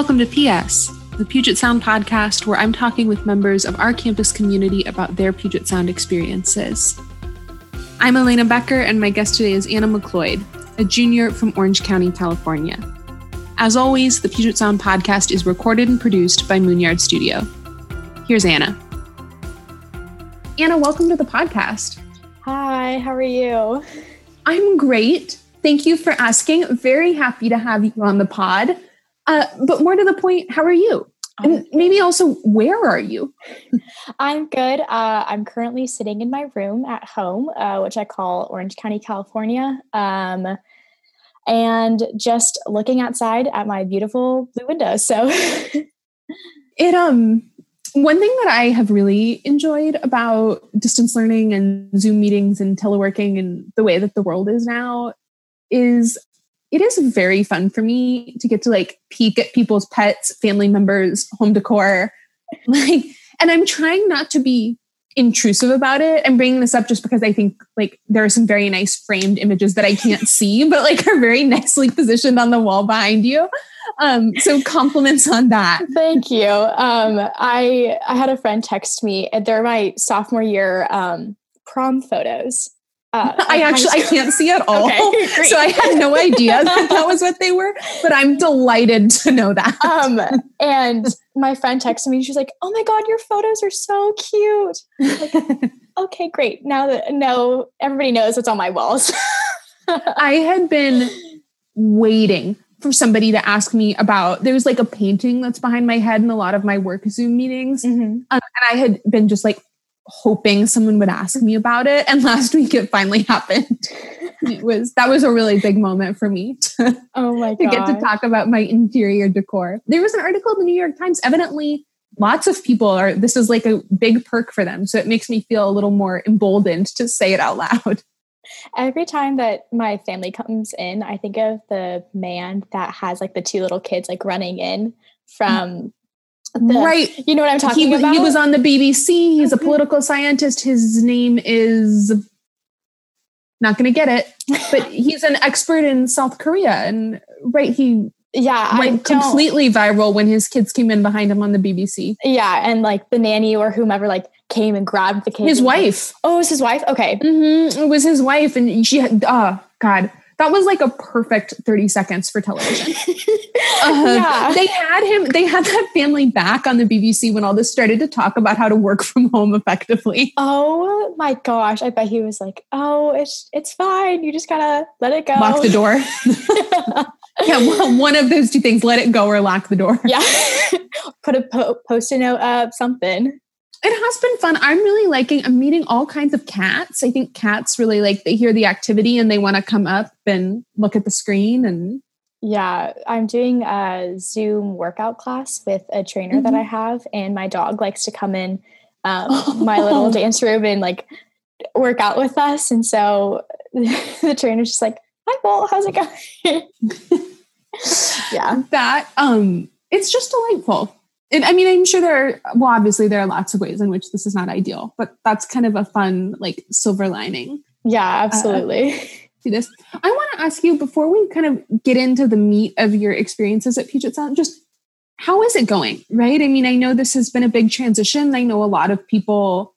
Welcome to PS, the Puget Sound podcast where I'm talking with members of our campus community about their Puget Sound experiences. I'm Elena Becker, and my guest today is Anna McLeod, a junior from Orange County, California. As always, the Puget Sound podcast is recorded and produced by Moonyard Studio. Here's Anna. Anna, welcome to the podcast. Hi, how are you? I'm great. Thank you for asking. Very happy to have you on the pod. Uh, but more to the point, how are you? And maybe also, where are you? I'm good. Uh, I'm currently sitting in my room at home, uh, which I call Orange County, California, um, and just looking outside at my beautiful blue windows. So, it um, one thing that I have really enjoyed about distance learning and Zoom meetings and teleworking and the way that the world is now is it is very fun for me to get to like peek at people's pets, family members, home decor. Like, and I'm trying not to be intrusive about it. I'm bringing this up just because I think like there are some very nice framed images that I can't see, but like are very nicely positioned on the wall behind you. Um, so compliments on that. Thank you. Um, I I had a friend text me. and They're my sophomore year um, prom photos. Uh, I actually I can't see at all, okay, so I had no idea that that was what they were. But I'm delighted to know that. Um, and my friend texted me. She's like, "Oh my god, your photos are so cute." Like, okay, great. Now that now everybody knows what's on my walls. I had been waiting for somebody to ask me about. There's like a painting that's behind my head in a lot of my work Zoom meetings, mm-hmm. um, and I had been just like hoping someone would ask me about it. And last week it finally happened. it was that was a really big moment for me to, oh my to get to talk about my interior decor. There was an article in the New York Times. Evidently, lots of people are this is like a big perk for them. So it makes me feel a little more emboldened to say it out loud. Every time that my family comes in, I think of the man that has like the two little kids like running in from the, right. You know what I'm talking he, about? He was on the BBC. He's a political scientist. His name is not going to get it, but he's an expert in South Korea. And right, he yeah went completely viral when his kids came in behind him on the BBC. Yeah, and like the nanny or whomever like came and grabbed the kid. His wife. oh, it was his wife. Okay, mm-hmm. it was his wife, and she had. Oh God, that was like a perfect 30 seconds for television. uh, yeah. They had him, they had that family back on the BBC when all this started to talk about how to work from home effectively. Oh my gosh. I bet he was like, oh, it's it's fine. You just gotta let it go. Lock the door. yeah, well, one of those two things, let it go or lock the door. Yeah. Put a po- post-it note up, something it has been fun. I'm really liking, I'm meeting all kinds of cats. I think cats really like, they hear the activity and they want to come up and look at the screen. And yeah, I'm doing a Zoom workout class with a trainer mm-hmm. that I have, and my dog likes to come in um, my little dance room and like work out with us. And so the trainer's just like, hi, Bolt, how's it going? yeah. That, um, it's just delightful and I mean, I'm sure there are, well, obviously there are lots of ways in which this is not ideal, but that's kind of a fun, like, silver lining. Yeah, absolutely. Uh, see this. I want to ask you before we kind of get into the meat of your experiences at Puget Sound, just how is it going? Right. I mean, I know this has been a big transition. I know a lot of people,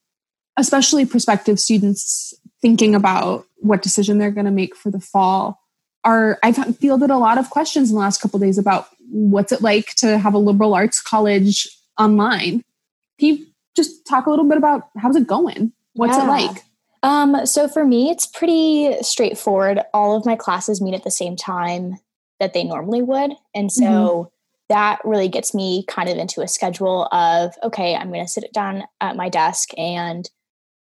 especially prospective students, thinking about what decision they're going to make for the fall are I've fielded a lot of questions in the last couple days about what's it like to have a liberal arts college online. Can you just talk a little bit about how's it going? What's yeah. it like? Um, so for me, it's pretty straightforward. All of my classes meet at the same time that they normally would. And so mm-hmm. that really gets me kind of into a schedule of, okay, I'm going to sit down at my desk and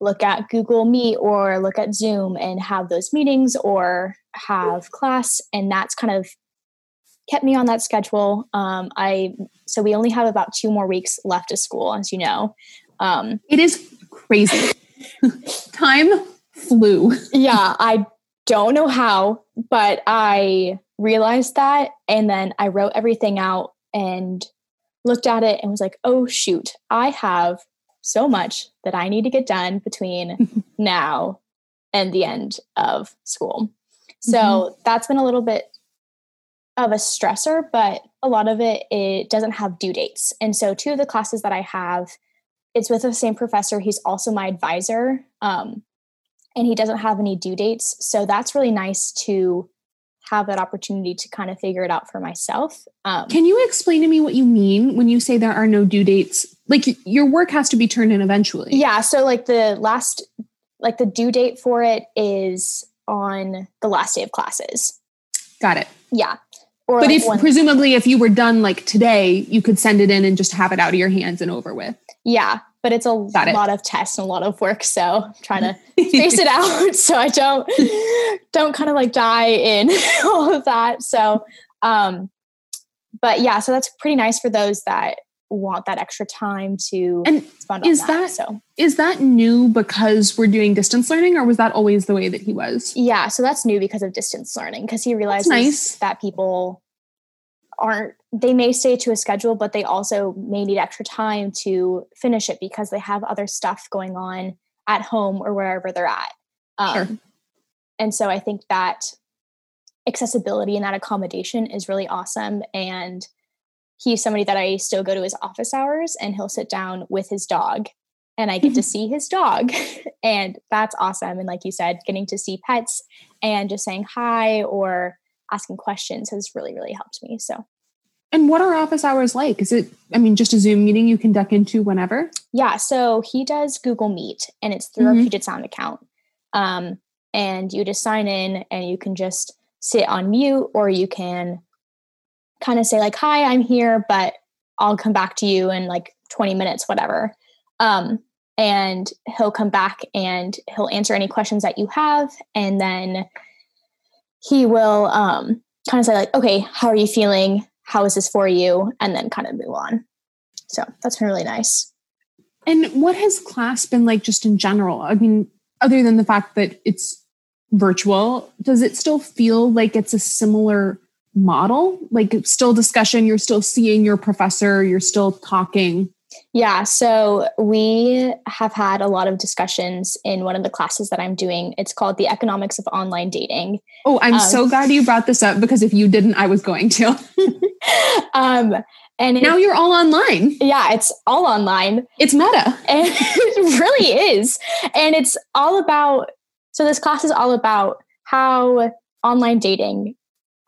look at Google Meet or look at Zoom and have those meetings or have class. And that's kind of kept me on that schedule. Um, I so we only have about two more weeks left of school, as you know. Um, it is crazy. Time flew. yeah, I don't know how, but I realized that, and then I wrote everything out and looked at it and was like, "Oh shoot, I have so much that I need to get done between now and the end of school. So mm-hmm. that's been a little bit of a stressor, but a lot of it it doesn't have due dates. And so two of the classes that I have, it's with the same professor. He's also my advisor, um, and he doesn't have any due dates. So that's really nice to have that opportunity to kind of figure it out for myself. Um, Can you explain to me what you mean when you say there are no due dates? Like your work has to be turned in eventually. Yeah. So like the last, like the due date for it is on the last day of classes. Got it. Yeah. Or but like if one, presumably if you were done like today, you could send it in and just have it out of your hands and over with. Yeah, but it's a Got lot it. of tests and a lot of work, so I'm trying to space it out so I don't don't kind of like die in all of that. So, um, but yeah, so that's pretty nice for those that want that extra time to and is that, that, so is that new because we're doing distance learning or was that always the way that he was yeah so that's new because of distance learning because he realizes nice. that people aren't they may stay to a schedule but they also may need extra time to finish it because they have other stuff going on at home or wherever they're at um, sure. and so i think that accessibility and that accommodation is really awesome and he's somebody that I still go to his office hours and he'll sit down with his dog and I get to see his dog. and that's awesome. And like you said, getting to see pets and just saying hi or asking questions has really, really helped me. So and what are office hours like? Is it, I mean, just a Zoom meeting you can duck into whenever? Yeah. So he does Google Meet and it's through mm-hmm. our Puget Sound account. Um, and you just sign in and you can just sit on mute or you can kind of say like, "Hi, I'm here, but I'll come back to you in like 20 minutes, whatever." Um, and he'll come back and he'll answer any questions that you have, and then he will um, kind of say like, "Okay, how are you feeling? How is this for you?" And then kind of move on. So that's been really nice. And what has class been like just in general? I mean, other than the fact that it's virtual, does it still feel like it's a similar model? Like still discussion, you're still seeing your professor, you're still talking. Yeah, so we have had a lot of discussions in one of the classes that I'm doing. It's called The Economics of Online Dating. Oh, I'm um, so glad you brought this up because if you didn't, I was going to. um, and now it, you're all online. Yeah, it's all online. It's meta. And it really is. And it's all about so this class is all about how online dating,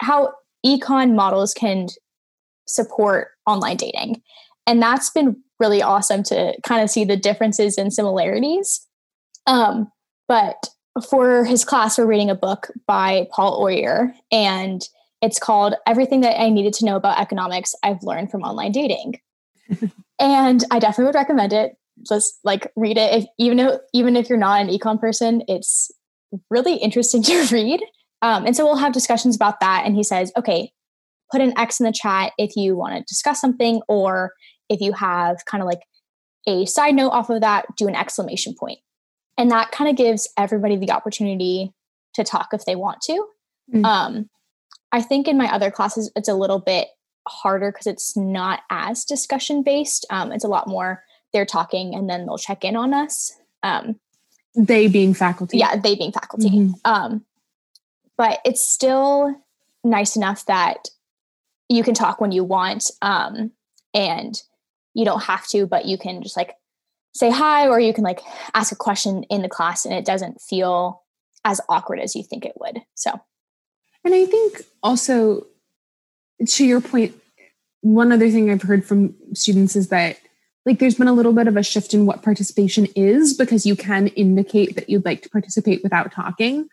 how econ models can support online dating. And that's been really awesome to kind of see the differences and similarities. Um, but for his class, we're reading a book by Paul Oyer, and it's called Everything That I Needed to Know About Economics I've Learned from Online Dating. and I definitely would recommend it. Just like read it. If, even if even if you're not an econ person, it's really interesting to read. Um, and so we'll have discussions about that. And he says, okay, put an X in the chat if you want to discuss something, or if you have kind of like a side note off of that, do an exclamation point. And that kind of gives everybody the opportunity to talk if they want to. Mm-hmm. Um, I think in my other classes, it's a little bit harder because it's not as discussion based. Um, it's a lot more they're talking and then they'll check in on us. Um, they being faculty. Yeah, they being faculty. Mm-hmm. Um, but it's still nice enough that you can talk when you want um, and you don't have to but you can just like say hi or you can like ask a question in the class and it doesn't feel as awkward as you think it would so. And i think also to your point one other thing i've heard from students is that like there's been a little bit of a shift in what participation is because you can indicate that you'd like to participate without talking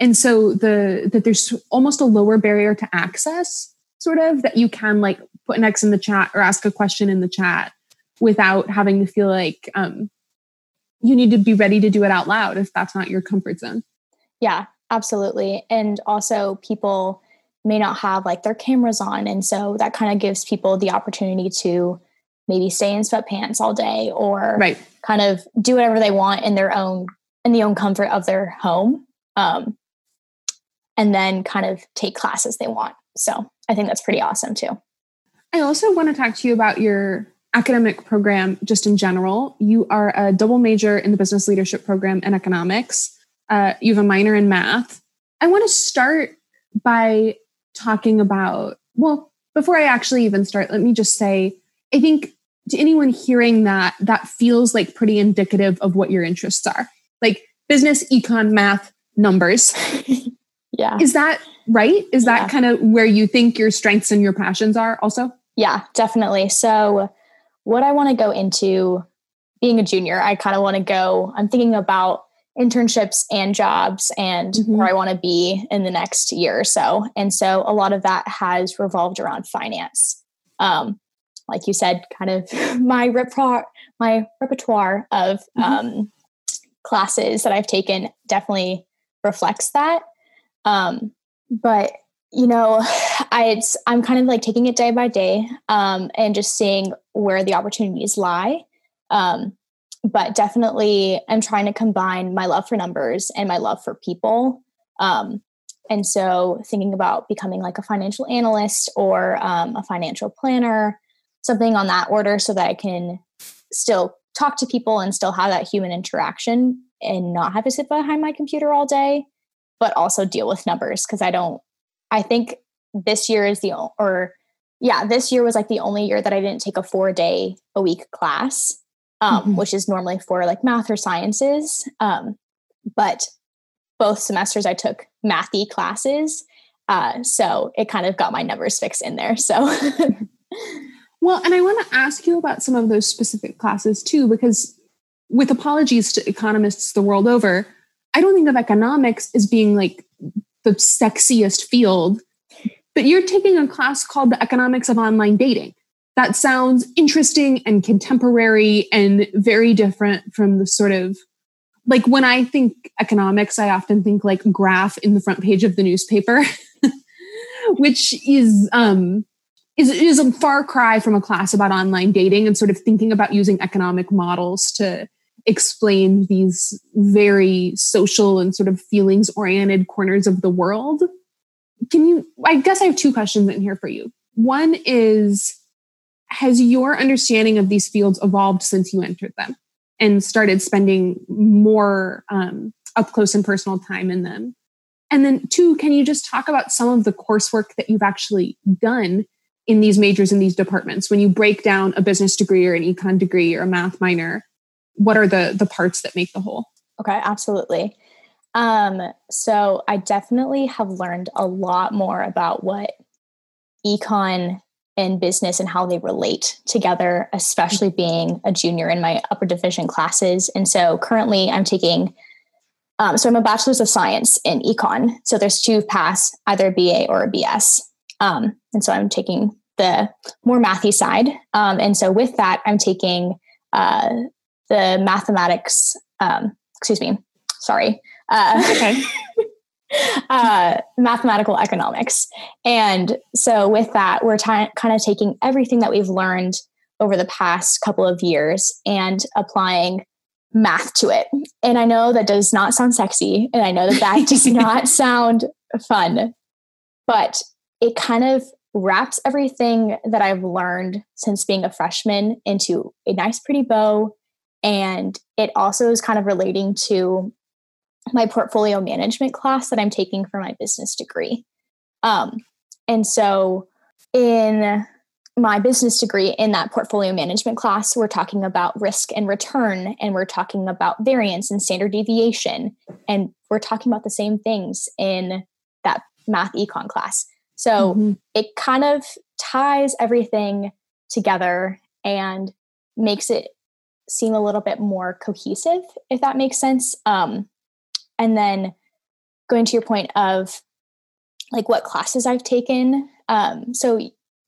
and so the that there's almost a lower barrier to access sort of that you can like put an x in the chat or ask a question in the chat without having to feel like um, you need to be ready to do it out loud if that's not your comfort zone. Yeah absolutely. And also people may not have like their cameras on. And so that kind of gives people the opportunity to maybe stay in sweatpants all day or right. kind of do whatever they want in their own in the own comfort of their home. Um, and then kind of take classes they want. So I think that's pretty awesome too. I also want to talk to you about your academic program just in general. You are a double major in the business leadership program and economics. Uh, you have a minor in math. I want to start by talking about, well, before I actually even start, let me just say, I think to anyone hearing that, that feels like pretty indicative of what your interests are. Like business, econ, math, numbers. yeah. Is that right? Is that kind of where you think your strengths and your passions are also? Yeah, definitely. So, what I want to go into being a junior, I kind of want to go, I'm thinking about internships and jobs and mm-hmm. where I want to be in the next year or so. And so, a lot of that has revolved around finance. Um, like you said, kind of my repertoire, my repertoire of mm-hmm. um, classes that I've taken definitely reflects that. Um, but you know, I I'm kind of like taking it day by day um, and just seeing where the opportunities lie. Um, but definitely, I'm trying to combine my love for numbers and my love for people. Um, and so, thinking about becoming like a financial analyst or um, a financial planner, something on that order, so that I can still talk to people and still have that human interaction and not have to sit behind my computer all day but also deal with numbers because I don't, I think this year is the, or yeah, this year was like the only year that I didn't take a four day a week class, um, mm-hmm. which is normally for like math or sciences. Um, but both semesters I took mathy classes. Uh, so it kind of got my numbers fixed in there. So, well, and I want to ask you about some of those specific classes too, because with apologies to economists the world over, I don't think of economics as being like the sexiest field, but you're taking a class called the economics of online dating. That sounds interesting and contemporary and very different from the sort of like when I think economics, I often think like graph in the front page of the newspaper, which is um is is a far cry from a class about online dating and sort of thinking about using economic models to explain these very social and sort of feelings oriented corners of the world. Can you? I guess I have two questions in here for you. One is Has your understanding of these fields evolved since you entered them and started spending more um, up close and personal time in them? And then, two, can you just talk about some of the coursework that you've actually done in these majors in these departments when you break down a business degree or an econ degree or a math minor what are the the parts that make the whole? Okay absolutely. Um so i definitely have learned a lot more about what econ and business and how they relate together especially being a junior in my upper division classes. And so currently i'm taking um, so i'm a bachelor's of science in econ. So there's two paths either a ba or a bs um, and so i'm taking the more mathy side. Um, and so with that i'm taking uh, the mathematics, um, excuse me, sorry. Uh, okay. uh, mathematical economics. And so, with that, we're t- kind of taking everything that we've learned over the past couple of years and applying math to it. And I know that does not sound sexy, and I know that that does not sound fun, but it kind of wraps everything that I've learned since being a freshman into a nice, pretty bow and it also is kind of relating to my portfolio management class that I'm taking for my business degree. Um, and so, in my business degree, in that portfolio management class, we're talking about risk and return, and we're talking about variance and standard deviation. And we're talking about the same things in that math econ class. So, mm-hmm. it kind of ties everything together and makes it seem a little bit more cohesive, if that makes sense. Um, and then going to your point of like what classes I've taken. Um, so,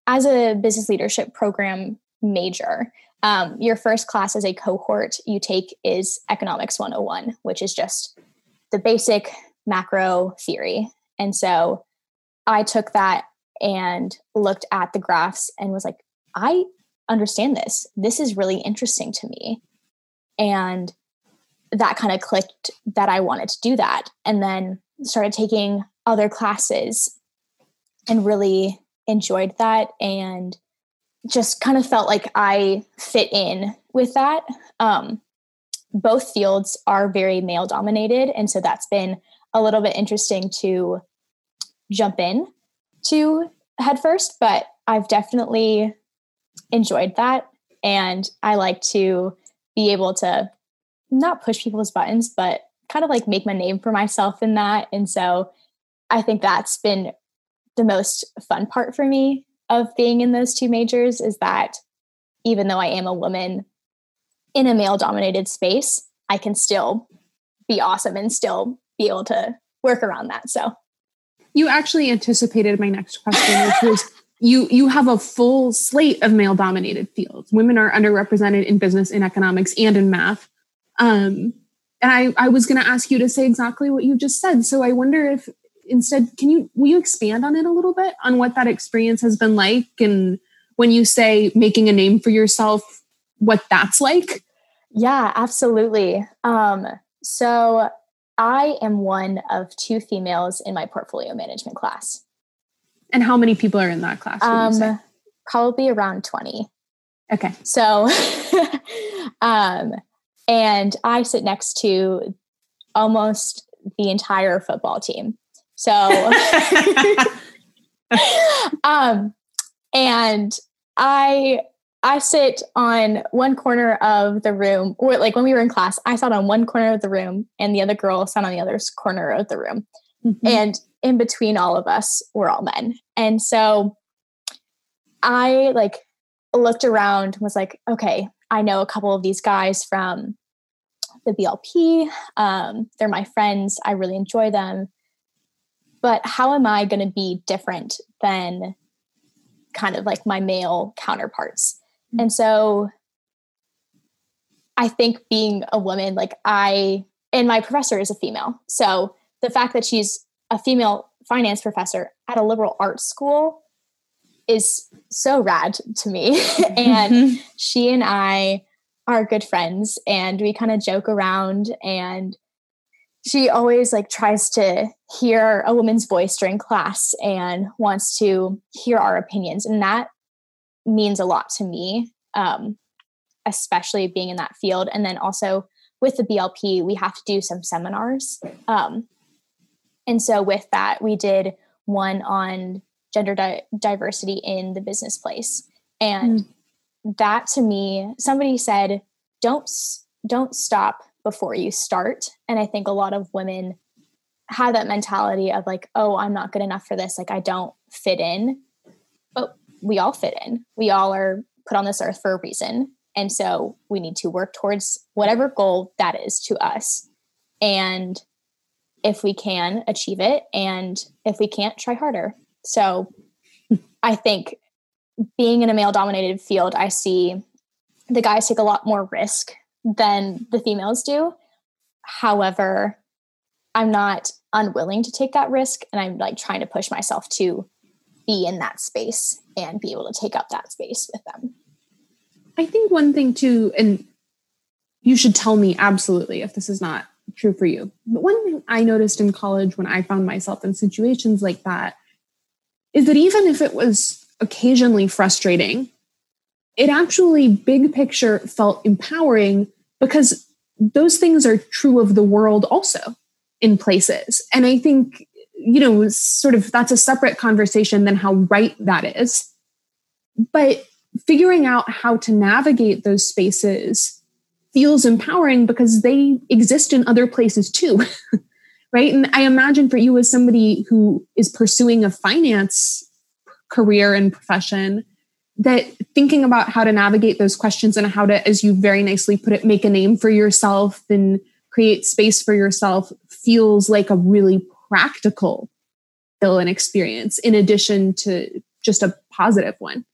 as a business leadership program major, um, your first class as a cohort you take is Economics 101, which is just the basic macro theory. And so I took that and looked at the graphs and was like, I understand this. This is really interesting to me. And that kind of clicked that I wanted to do that. And then started taking other classes and really enjoyed that and just kind of felt like I fit in with that. Um, both fields are very male dominated. And so that's been a little bit interesting to jump in to headfirst, but I've definitely enjoyed that. And I like to be able to not push people's buttons, but kind of like make my name for myself in that. And so I think that's been the most fun part for me of being in those two majors is that even though I am a woman in a male dominated space, I can still be awesome and still be able to work around that. So you actually anticipated my next question, which was you you have a full slate of male dominated fields. Women are underrepresented in business, in economics, and in math. Um, and I, I was going to ask you to say exactly what you just said. So I wonder if instead, can you will you expand on it a little bit on what that experience has been like, and when you say making a name for yourself, what that's like? Yeah, absolutely. Um, so I am one of two females in my portfolio management class. And how many people are in that class? Um, probably around 20. Okay. So, um, and I sit next to almost the entire football team. So, um, and I I sit on one corner of the room, or like when we were in class, I sat on one corner of the room, and the other girl sat on the other corner of the room. Mm-hmm. And in between all of us, we're all men. And so I like looked around and was like, okay, I know a couple of these guys from the BLP. Um, they're my friends. I really enjoy them. But how am I going to be different than kind of like my male counterparts? Mm-hmm. And so I think being a woman, like I, and my professor is a female. So the fact that she's a female finance professor at a liberal arts school is so rad to me. and mm-hmm. she and I are good friends and we kind of joke around and she always like tries to hear a woman's voice during class and wants to hear our opinions and that means a lot to me um, especially being in that field and then also with the blp we have to do some seminars um, and so with that we did one on gender di- diversity in the business place. And mm. that to me somebody said don't don't stop before you start. And i think a lot of women have that mentality of like oh i'm not good enough for this. Like i don't fit in. But we all fit in. We all are put on this earth for a reason. And so we need to work towards whatever goal that is to us. And if we can achieve it and if we can't try harder so i think being in a male dominated field, I see the guys take a lot more risk than the females do. However, I'm not unwilling to take that risk and I'm like trying to push myself to be in that space and be able to take up that space with them. I think one thing too, and you should tell me absolutely if this is not true for you. But one thing I noticed in college when I found myself in situations like that is that even if it was occasionally frustrating, it actually, big picture, felt empowering because those things are true of the world also in places. And I think, you know, sort of that's a separate conversation than how right that is. But figuring out how to navigate those spaces feels empowering because they exist in other places too. right. And I imagine for you, as somebody who is pursuing a finance career and profession that thinking about how to navigate those questions and how to as you very nicely put it make a name for yourself and create space for yourself feels like a really practical fill and experience in addition to just a positive one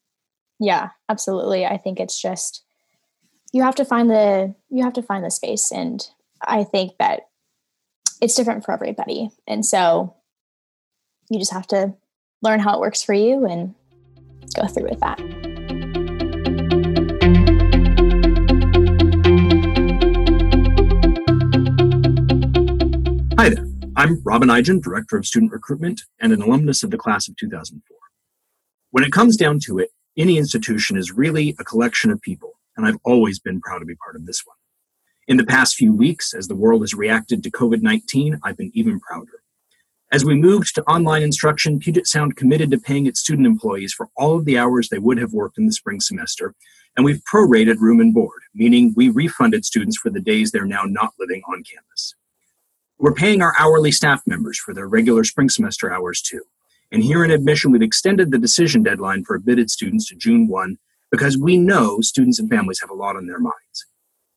yeah absolutely i think it's just you have to find the you have to find the space and i think that it's different for everybody and so you just have to learn how it works for you and go through with that. Hi there. I'm Robin Eigen, Director of Student Recruitment and an alumnus of the class of 2004. When it comes down to it, any institution is really a collection of people, and I've always been proud to be part of this one. In the past few weeks, as the world has reacted to COVID 19, I've been even prouder. As we moved to online instruction, Puget Sound committed to paying its student employees for all of the hours they would have worked in the spring semester, and we've prorated room and board, meaning we refunded students for the days they're now not living on campus. We're paying our hourly staff members for their regular spring semester hours too. And here in admission, we've extended the decision deadline for admitted students to June 1 because we know students and families have a lot on their minds.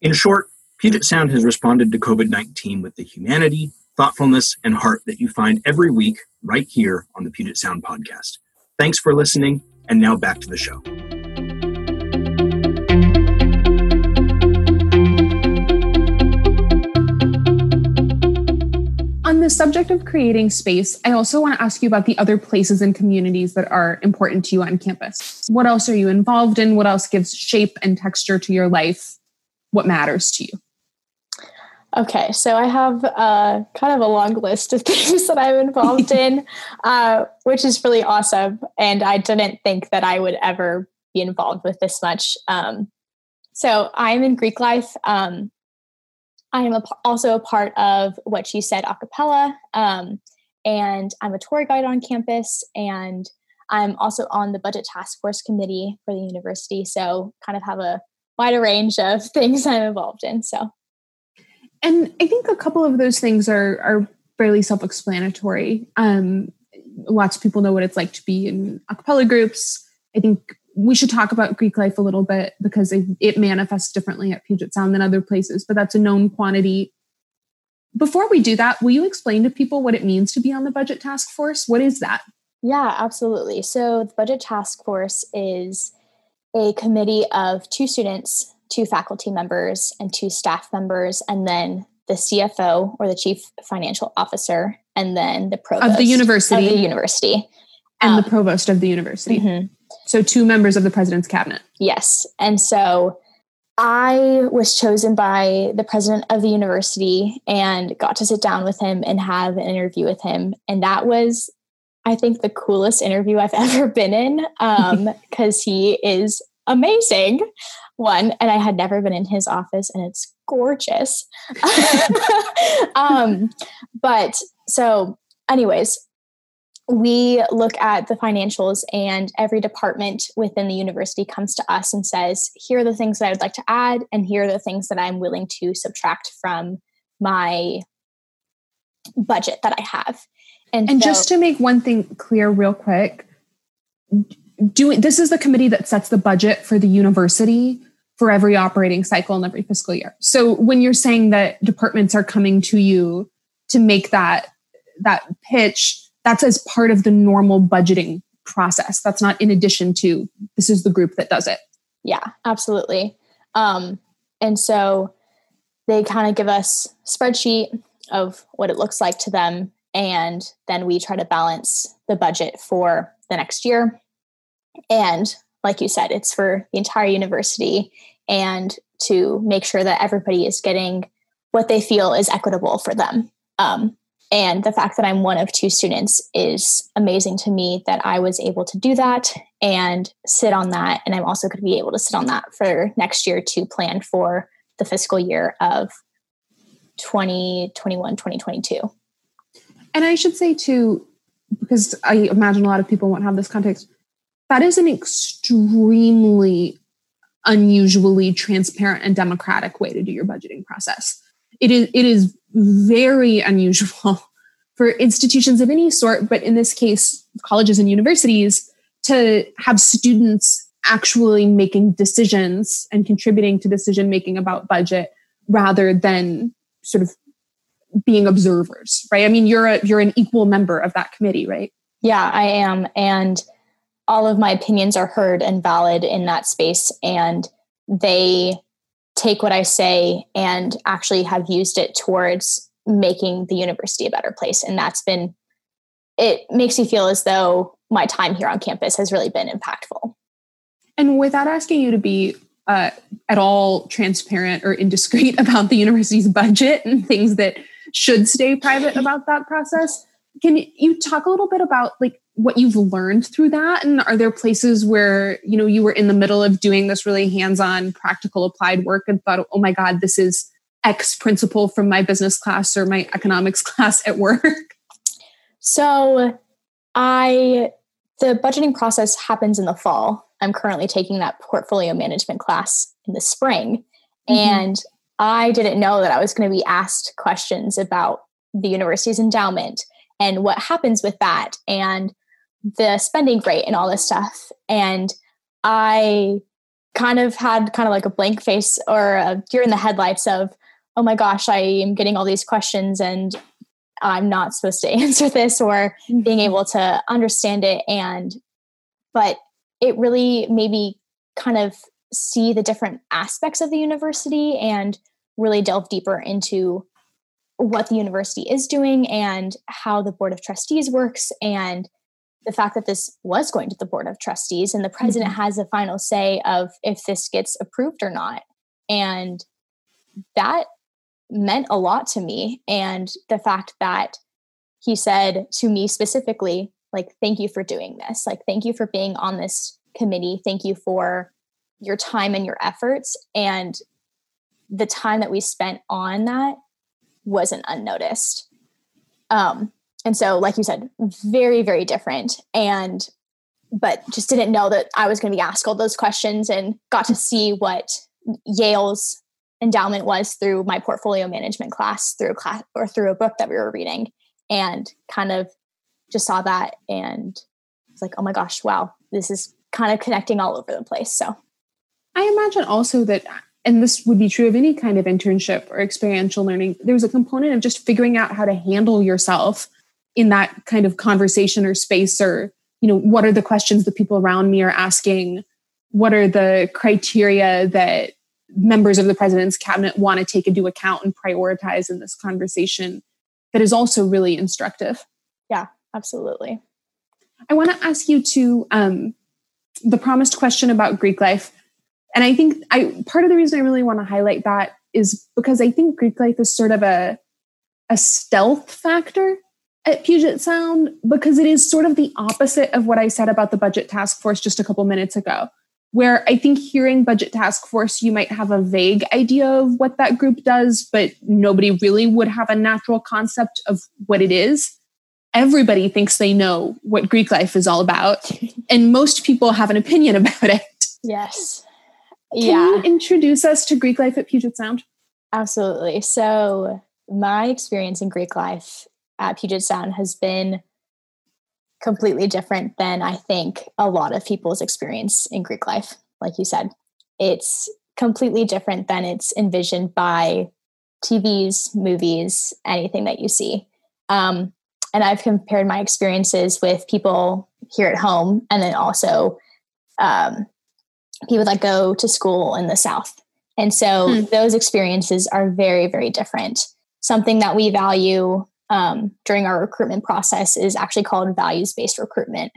In short, Puget Sound has responded to COVID 19 with the humanity, thoughtfulness, and heart that you find every week right here on the Puget Sound podcast. Thanks for listening, and now back to the show. The subject of creating space, I also want to ask you about the other places and communities that are important to you on campus. What else are you involved in? What else gives shape and texture to your life? What matters to you? Okay, so I have uh, kind of a long list of things that I'm involved in, uh, which is really awesome. And I didn't think that I would ever be involved with this much. Um, so I'm in Greek life. Um, I am a, also a part of what you said a cappella, um, and I'm a tour guide on campus, and I'm also on the budget task force committee for the university. So kind of have a wider range of things I'm involved in. So and I think a couple of those things are are fairly self-explanatory. Um, lots of people know what it's like to be in a cappella groups. I think we should talk about Greek life a little bit because it, it manifests differently at Puget Sound than other places, but that's a known quantity. Before we do that, will you explain to people what it means to be on the budget task force? What is that? Yeah, absolutely. So, the budget task force is a committee of two students two faculty members and two staff members, and then the CFO or the chief financial officer, and then the provost of the university, of the university, and um, the provost of the university. Mm-hmm. So two members of the president's cabinet. Yes, and so I was chosen by the president of the university and got to sit down with him and have an interview with him, and that was. I think the coolest interview I've ever been in because um, he is amazing one and i had never been in his office and it's gorgeous um, but so anyways we look at the financials and every department within the university comes to us and says here are the things that i would like to add and here are the things that i'm willing to subtract from my budget that i have and, and so, just to make one thing clear real quick doing this is the committee that sets the budget for the university for every operating cycle and every fiscal year. So when you're saying that departments are coming to you to make that that pitch, that's as part of the normal budgeting process. That's not in addition to this is the group that does it. Yeah, absolutely. Um, and so they kind of give us spreadsheet of what it looks like to them and then we try to balance the budget for the next year and like you said, it's for the entire university and to make sure that everybody is getting what they feel is equitable for them. Um, and the fact that I'm one of two students is amazing to me that I was able to do that and sit on that. And I'm also going to be able to sit on that for next year to plan for the fiscal year of 2021, 2022. And I should say, too, because I imagine a lot of people won't have this context, that is an extremely unusually transparent and democratic way to do your budgeting process. It is it is very unusual for institutions of any sort, but in this case, colleges and universities, to have students actually making decisions and contributing to decision making about budget rather than sort of being observers, right? I mean, you're a you're an equal member of that committee, right? Yeah, I am. And all of my opinions are heard and valid in that space and they take what i say and actually have used it towards making the university a better place. And that's been it makes me feel as though my time here on campus has really been impactful. And without asking you to be uh, at all transparent or indiscreet about the university's budget and things that should stay private about that process can you talk a little bit about like what you've learned through that and are there places where you know you were in the middle of doing this really hands-on practical applied work and thought oh my god this is x principle from my business class or my economics class at work So I the budgeting process happens in the fall. I'm currently taking that portfolio management class in the spring. Mm-hmm. And I didn't know that I was going to be asked questions about the university's endowment and what happens with that and the spending rate and all this stuff. And I kind of had kind of like a blank face or a deer in the headlights of, oh my gosh, I am getting all these questions and I'm not supposed to answer this or being mm-hmm. able to understand it. And, but it really made me kind of see the different aspects of the university and really delve deeper into what the university is doing and how the board of trustees works and the fact that this was going to the board of trustees and the president mm-hmm. has a final say of if this gets approved or not and that meant a lot to me. And the fact that he said to me specifically, like, thank you for doing this. Like, thank you for being on this committee. Thank you for your time and your efforts. And the time that we spent on that wasn't unnoticed. Um, and so, like you said, very, very different. And, but just didn't know that I was going to be asked all those questions and got to see what Yale's endowment was through my portfolio management class through a class or through a book that we were reading and kind of just saw that and was like oh my gosh wow this is kind of connecting all over the place so i imagine also that and this would be true of any kind of internship or experiential learning there's a component of just figuring out how to handle yourself in that kind of conversation or space or you know what are the questions that people around me are asking what are the criteria that members of the president's cabinet want to take into account and prioritize in this conversation that is also really instructive. Yeah, absolutely. I want to ask you to um, the promised question about Greek life. And I think I part of the reason I really want to highlight that is because I think Greek life is sort of a a stealth factor at Puget Sound because it is sort of the opposite of what I said about the budget task force just a couple minutes ago where I think hearing budget task force, you might have a vague idea of what that group does, but nobody really would have a natural concept of what it is. Everybody thinks they know what Greek life is all about, and most people have an opinion about it. Yes. Can yeah. you introduce us to Greek life at Puget Sound? Absolutely. So, my experience in Greek life at Puget Sound has been completely different than I think a lot of people's experience in Greek life. Like you said, it's completely different than it's envisioned by TVs, movies, anything that you see. Um, and I've compared my experiences with people here at home and then also um, people that go to school in the South. And so hmm. those experiences are very, very different. Something that we value um, during our recruitment process is actually called values based recruitment.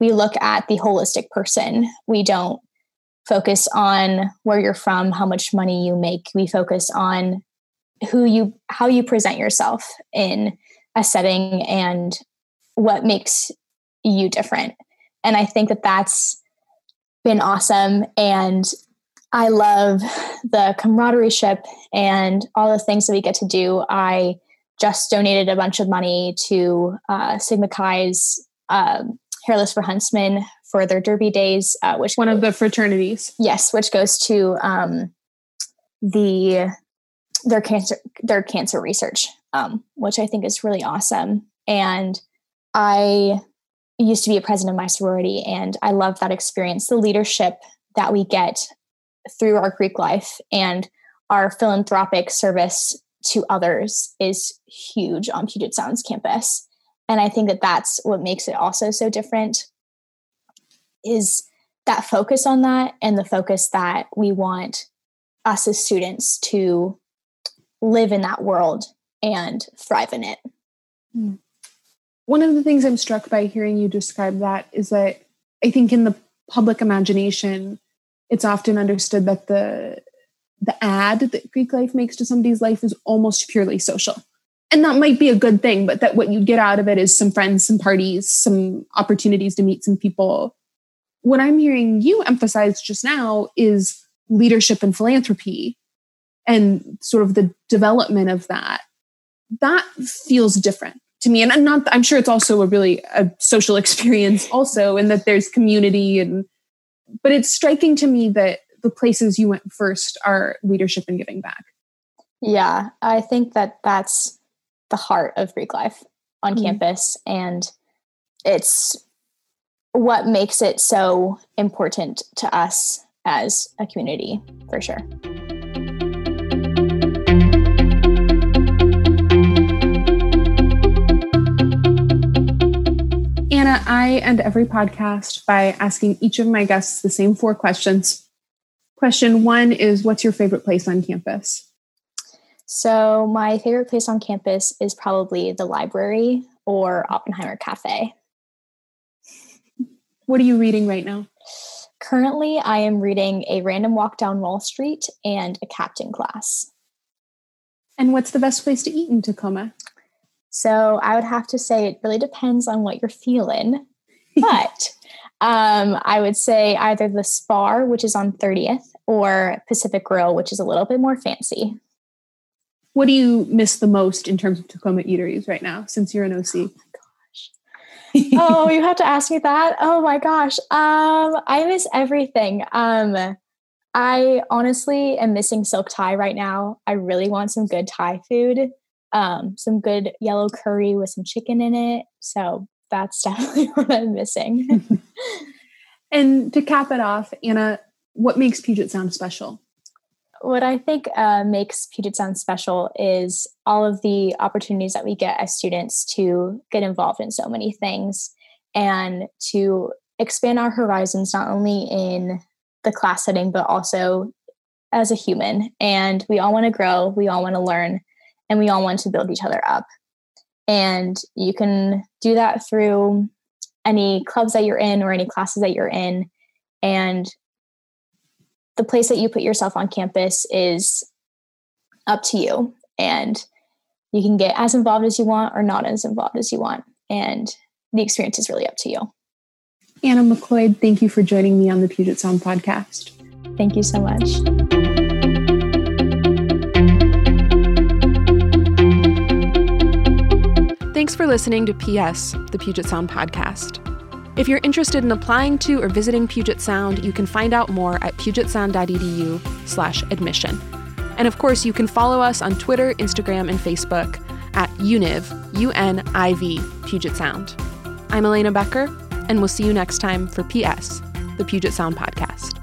We look at the holistic person. We don't focus on where you're from, how much money you make. We focus on who you, how you present yourself in a setting and what makes you different. And I think that that's been awesome. And I love the camaraderie ship and all the things that we get to do. I just donated a bunch of money to uh, Sigma Chi's um, Hairless for Huntsman for their Derby Days, uh, which one of the fraternities. Yes, which goes to um, the their cancer their cancer research, um, which I think is really awesome. And I used to be a president of my sorority, and I love that experience, the leadership that we get through our Greek life and our philanthropic service to others is huge on Puget Sound's campus. And I think that that's what makes it also so different is that focus on that and the focus that we want us as students to live in that world and thrive in it. Hmm. One of the things I'm struck by hearing you describe that is that I think in the public imagination, it's often understood that the the add that Greek life makes to somebody's life is almost purely social. And that might be a good thing, but that what you get out of it is some friends, some parties, some opportunities to meet some people. What I'm hearing you emphasize just now is leadership and philanthropy and sort of the development of that. That feels different to me. And I'm not, I'm sure it's also a really a social experience also, and that there's community and, but it's striking to me that the places you went first are leadership and giving back. Yeah, I think that that's the heart of Greek life on mm-hmm. campus. And it's what makes it so important to us as a community, for sure. Anna, I end every podcast by asking each of my guests the same four questions. Question one is What's your favorite place on campus? So, my favorite place on campus is probably the library or Oppenheimer Cafe. What are you reading right now? Currently, I am reading A Random Walk Down Wall Street and A Captain Class. And what's the best place to eat in Tacoma? So, I would have to say it really depends on what you're feeling. But um, I would say either the Spar, which is on 30th, or Pacific Grill, which is a little bit more fancy. What do you miss the most in terms of Tacoma eateries right now since you're an OC? oh, you have to ask me that. Oh my gosh. Um, I miss everything. Um, I honestly am missing silk Thai right now. I really want some good Thai food. Um, some good yellow curry with some chicken in it. So that's definitely what I'm missing. and to cap it off, Anna, what makes Puget Sound special? what I think uh, makes Puget Sound special is all of the opportunities that we get as students to get involved in so many things and to expand our horizons, not only in the class setting, but also as a human. And we all want to grow, we all want to learn, and we all want to build each other up. And you can do that through any clubs that you're in or any classes that you're in. And the place that you put yourself on campus is up to you. And you can get as involved as you want or not as involved as you want. And the experience is really up to you. Anna mcleod thank you for joining me on the puget sound podcast. Thank you so much Thanks for listening to PS, the Puget Sound podcast. If you're interested in applying to or visiting Puget Sound, you can find out more at pugetsound.edu slash admission. And of course, you can follow us on Twitter, Instagram, and Facebook at UNIV, U-N-I-V, Puget Sound. I'm Elena Becker, and we'll see you next time for PS, the Puget Sound Podcast.